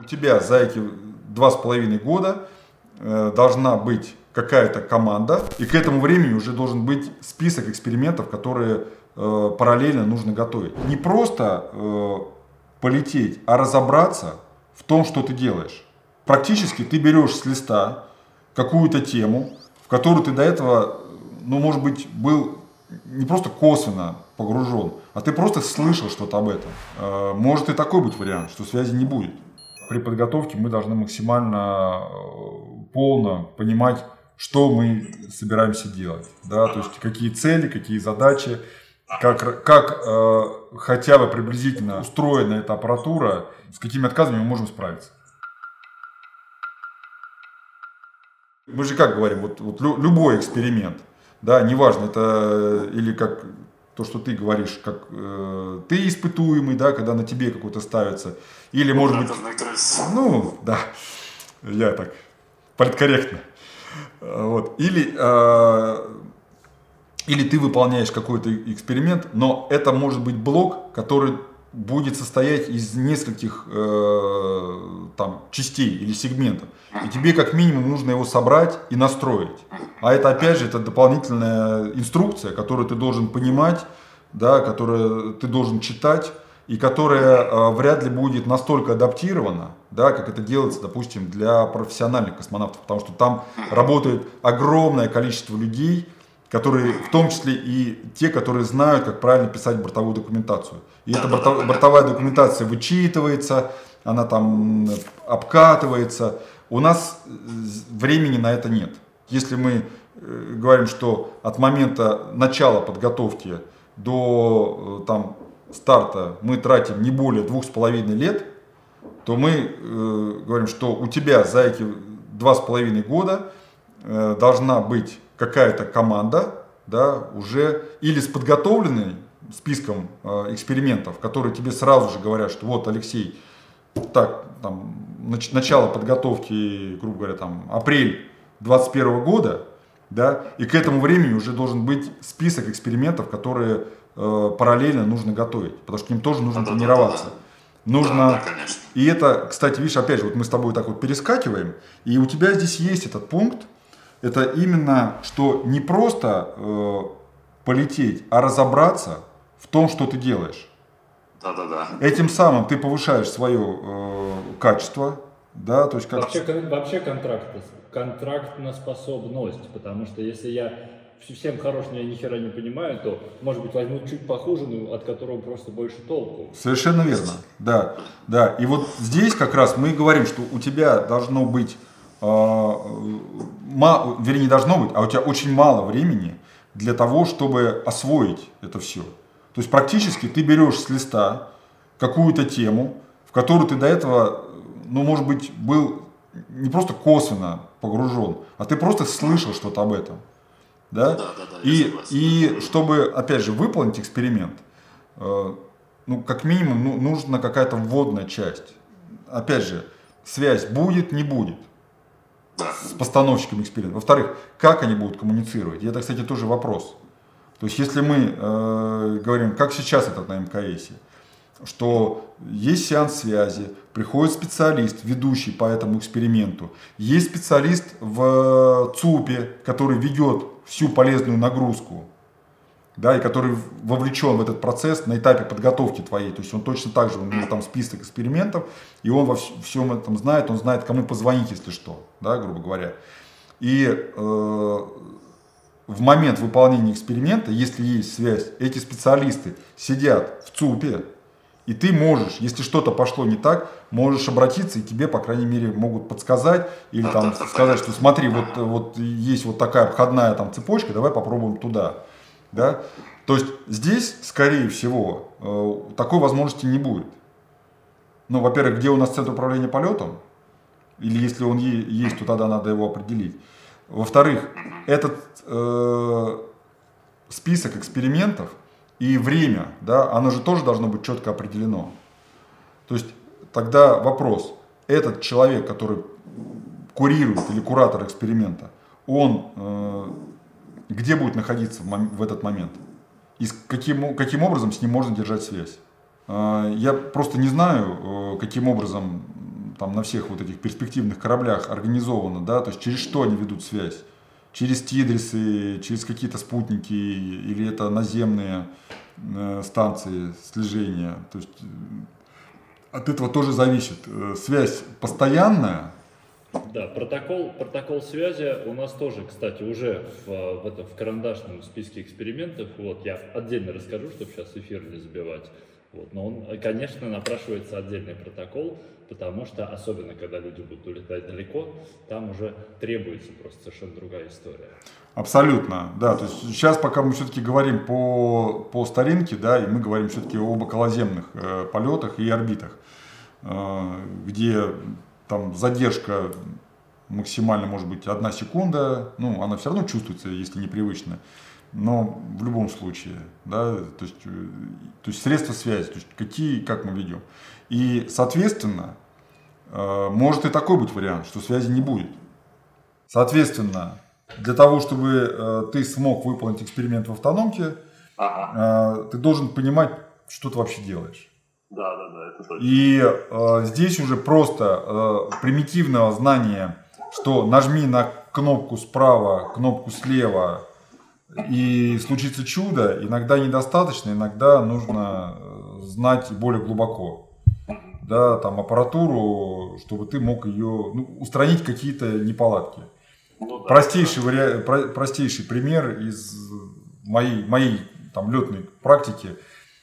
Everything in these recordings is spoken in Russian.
У тебя за эти два с половиной года э, должна быть какая-то команда, и к этому времени уже должен быть список экспериментов, которые э, параллельно нужно готовить. Не просто э, полететь, а разобраться в том, что ты делаешь. Практически ты берешь с листа какую-то тему, в которую ты до этого, ну, может быть, был не просто косвенно погружен, а ты просто слышал что-то об этом. Может и такой быть вариант, что связи не будет при подготовке мы должны максимально э, полно понимать, что мы собираемся делать, да, то есть какие цели, какие задачи, как, как э, хотя бы приблизительно устроена эта аппаратура, с какими отказами мы можем справиться. Мы же как говорим, вот, вот любой эксперимент, да, неважно, это или как то, что ты говоришь, как э, ты испытуемый, да, когда на тебе какой-то ставится, или может быть, ну, да, я так политкорректно, вот, или э, или ты выполняешь какой-то эксперимент, но это может быть блок, который будет состоять из нескольких э, там частей или сегментов. И тебе как минимум нужно его собрать и настроить. А это опять же это дополнительная инструкция, которую ты должен понимать, да, которую ты должен читать и которая э, вряд ли будет настолько адаптирована, да, как это делается, допустим, для профессиональных космонавтов, потому что там работает огромное количество людей, которые, в том числе и те, которые знают, как правильно писать бортовую документацию. И эта бортовая документация вычитывается, она там обкатывается, у нас э, времени на это нет. Если мы э, говорим, что от момента начала подготовки до э, там, старта мы тратим не более двух с половиной лет, то мы э, говорим, что у тебя за эти два с половиной года э, должна быть какая-то команда, да, уже или с подготовленной списком э, экспериментов, которые тебе сразу же говорят, что вот, Алексей, так, там, нач- начало подготовки, грубо говоря, там, апрель 2021 года, да, и к этому времени уже должен быть список экспериментов, которые э, параллельно нужно готовить, потому что к ним тоже нужно да, тренироваться. Да, да, да. Нужно, да, да, конечно. и это, кстати, видишь, опять же, вот мы с тобой так вот перескакиваем, и у тебя здесь есть этот пункт, это именно, что не просто э, полететь, а разобраться в том, что ты делаешь. Да-да-да. Этим самым ты повышаешь свое э, качество, да, то есть как... Вообще, вообще контракт, контрактоспособность, потому что если я всем хорош, но я ни хера не понимаю, то, может быть, возьму чуть похуже, но от которого просто больше толку. Совершенно верно, да, да. И вот здесь как раз мы говорим, что у тебя должно быть, э, ма, вернее, не должно быть, а у тебя очень мало времени для того, чтобы освоить это все. То есть практически ты берешь с листа какую-то тему, в которую ты до этого, ну, может быть, был не просто косвенно погружен, а ты просто слышал что-то об этом. Да? Да, да, да, и, и чтобы, опять же, выполнить эксперимент, э, ну, как минимум, ну, нужна какая-то вводная часть. Опять же, связь будет, не будет с постановщиками эксперимента. Во-вторых, как они будут коммуницировать? И это, кстати, тоже вопрос. То есть, если мы э, говорим, как сейчас это на МКСе, что есть сеанс связи, приходит специалист, ведущий по этому эксперименту, есть специалист в ЦУПе, который ведет всю полезную нагрузку, да, и который вовлечен в этот процесс на этапе подготовки твоей. То есть он точно так же, у него там список экспериментов, и он во всем этом знает, он знает, кому позвонить, если что, да, грубо говоря. И э, в момент выполнения эксперимента, если есть связь, эти специалисты сидят в ЦУПе, и ты можешь, если что-то пошло не так, можешь обратиться, и тебе, по крайней мере, могут подсказать или там сказать, что смотри, вот, вот есть вот такая обходная там цепочка, давай попробуем туда. Да? То есть здесь, скорее всего, э, такой возможности не будет. Ну, во-первых, где у нас центр управления полетом? Или если он есть, то тогда надо его определить. Во-вторых, этот э, список экспериментов и время, да, оно же тоже должно быть четко определено. То есть тогда вопрос, этот человек, который курирует или куратор эксперимента, он э, где будет находиться в, в этот момент? И с каким, каким образом с ним можно держать связь? Э, я просто не знаю, э, каким образом там на всех вот этих перспективных кораблях организовано, да, то есть через что они ведут связь? Через тидрисы, через какие-то спутники или это наземные э, станции слежения. То есть э, от этого тоже зависит. Связь постоянная, да, протокол, протокол связи у нас тоже, кстати, уже в, в, это, в карандашном списке экспериментов. Вот, я отдельно расскажу, чтобы сейчас эфир не забивать. Вот, но он, конечно, напрашивается отдельный протокол, потому что, особенно когда люди будут улетать далеко, там уже требуется просто совершенно другая история. Абсолютно, да. То есть сейчас, пока мы все-таки говорим по, по старинке, да, и мы говорим все-таки об околоземных э, полетах и орбитах, э, где там задержка максимально может быть одна секунда, ну, она все равно чувствуется, если непривычно, но в любом случае, да, то есть, э, то есть средства связи, то есть какие, как мы ведем. И, соответственно, э, может и такой быть вариант, что связи не будет. Соответственно, для того, чтобы э, ты смог выполнить эксперимент в автономке, ага. ты должен понимать, что ты вообще делаешь. Да, да, да, это точно. И э, здесь уже просто э, примитивного знания, что нажми на кнопку справа, кнопку слева, и случится чудо, иногда недостаточно, иногда нужно э, знать более глубоко. Да, там аппаратуру, чтобы ты мог ее ну, устранить какие-то неполадки. Ну, да, простейший, да. Вари... Про... простейший пример из моей, моей там, летной практики,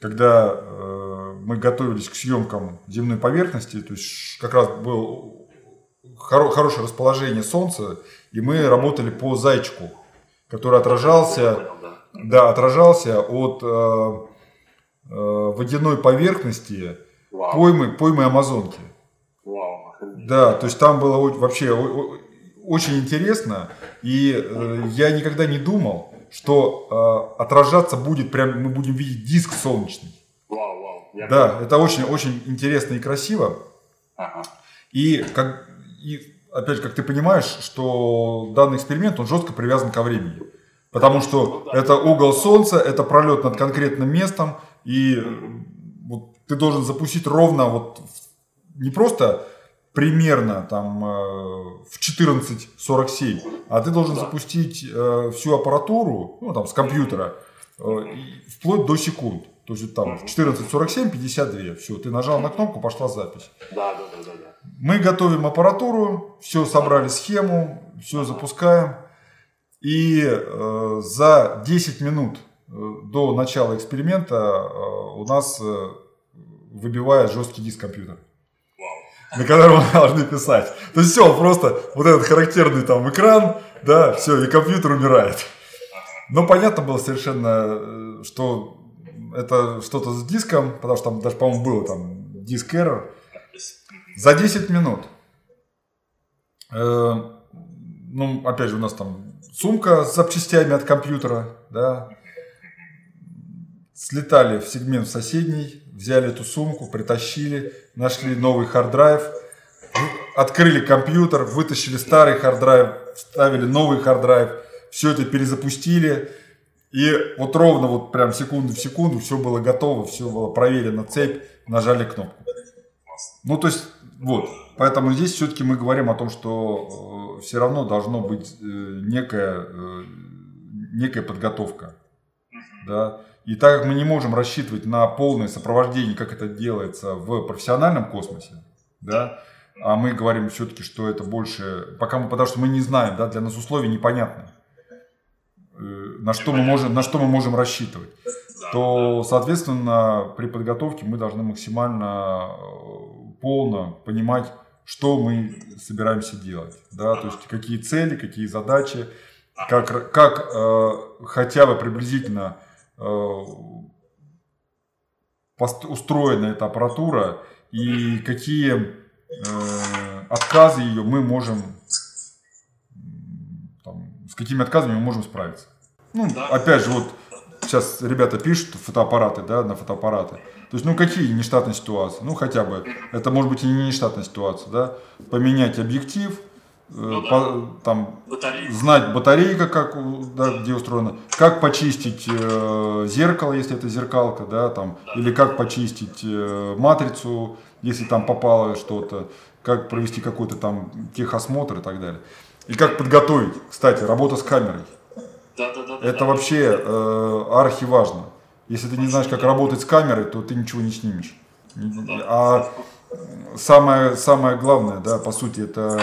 когда э, мы готовились к съемкам земной поверхности, то есть как раз было хоро хорошее расположение солнца, и мы работали по зайчику, который отражался, да, отражался от э, э, водяной поверхности поймы, поймы Амазонки. Да, то есть там было вообще очень интересно, и э, я никогда не думал, что э, отражаться будет прям, мы будем видеть диск солнечный. Я да, понял. это очень, очень интересно и красиво. Ага. И, как, и опять, как ты понимаешь, что данный эксперимент, он жестко привязан ко времени. Потому что ну, да. это угол солнца, это пролет над конкретным местом, и вот ты должен запустить ровно вот не просто примерно там э, в 14.47, а ты должен да. запустить э, всю аппаратуру, ну там с компьютера, э, вплоть до секунд. То есть там 14.47, 52. Все, ты нажал на кнопку, пошла запись. Да, да, да, да. да. Мы готовим аппаратуру, все собрали схему, все запускаем. И э, за 10 минут э, до начала эксперимента э, у нас э, выбивает жесткий диск компьютера на котором мы должны писать. То есть все, просто вот этот характерный там экран, да, все, и компьютер умирает. Но понятно было совершенно, э, что это что-то с диском, потому что там даже, по-моему, было там диск error. За 10 минут. Э, ну, опять же, у нас там сумка с запчастями от компьютера, да. Слетали в сегмент соседний, взяли эту сумку, притащили, нашли новый hard drive, открыли компьютер, вытащили старый hard drive, вставили новый hard drive, все это перезапустили, и вот ровно вот прям секунду в секунду все было готово, все было проверено, цепь, нажали кнопку. Ну, то есть, вот. Поэтому здесь все-таки мы говорим о том, что э, все равно должно быть э, некая, э, некая подготовка. Да? И так как мы не можем рассчитывать на полное сопровождение, как это делается в профессиональном космосе, да, а мы говорим все-таки, что это больше, пока мы, потому что мы не знаем, да, для нас условия непонятны. На что мы можем, на что мы можем рассчитывать, то, соответственно, при подготовке мы должны максимально э, полно понимать, что мы собираемся делать, да, то есть какие цели, какие задачи, как, как э, хотя бы приблизительно э, устроена эта аппаратура и какие э, отказы ее мы можем какими отказами мы можем справиться. Ну, да. опять же, вот сейчас ребята пишут фотоаппараты, да, на фотоаппараты. То есть, ну, какие нештатные ситуации? Ну, хотя бы, это может быть и не нештатная ситуация, да, поменять объектив, Ну да. по- там Батареи. знать батарейка, как, да, где устроена, как почистить э, зеркало, если это зеркалка, да, там, или как почистить э, матрицу, если там попало что-то, как провести какой-то там техосмотр и так далее. И как подготовить, кстати, работа с камерой. Да, да, да. Это вообще э, архиважно. Если ты не знаешь, как работать с камерой, то ты ничего не снимешь. А самое, самое главное, да, по сути, это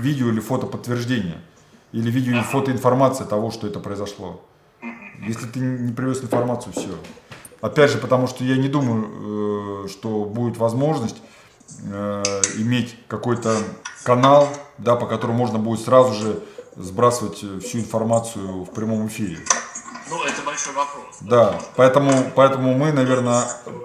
видео или фото подтверждение. Или видео или фото информация того, что это произошло. Если ты не привез информацию, все. Опять же, потому что я не думаю, э, что будет возможность э, иметь какой-то канал, да, по которому можно будет сразу же сбрасывать э, всю информацию в прямом эфире. Ну, это большой вопрос. Да, поэтому, поэтому мы, наверное,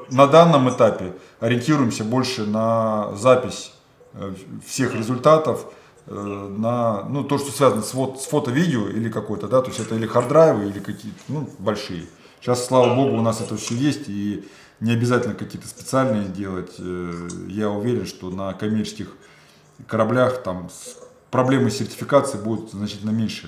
на данном этапе ориентируемся больше на запись э, всех результатов, э, на ну, то, что связано с, вот, с фото-видео или какой-то, да, то есть это или харддрайвы, или какие-то, ну, большие. Сейчас, слава богу, у нас это все есть, и не обязательно какие-то специальные делать. Я уверен, что на коммерческих кораблях там с- проблемы с сертификацией будут значительно меньше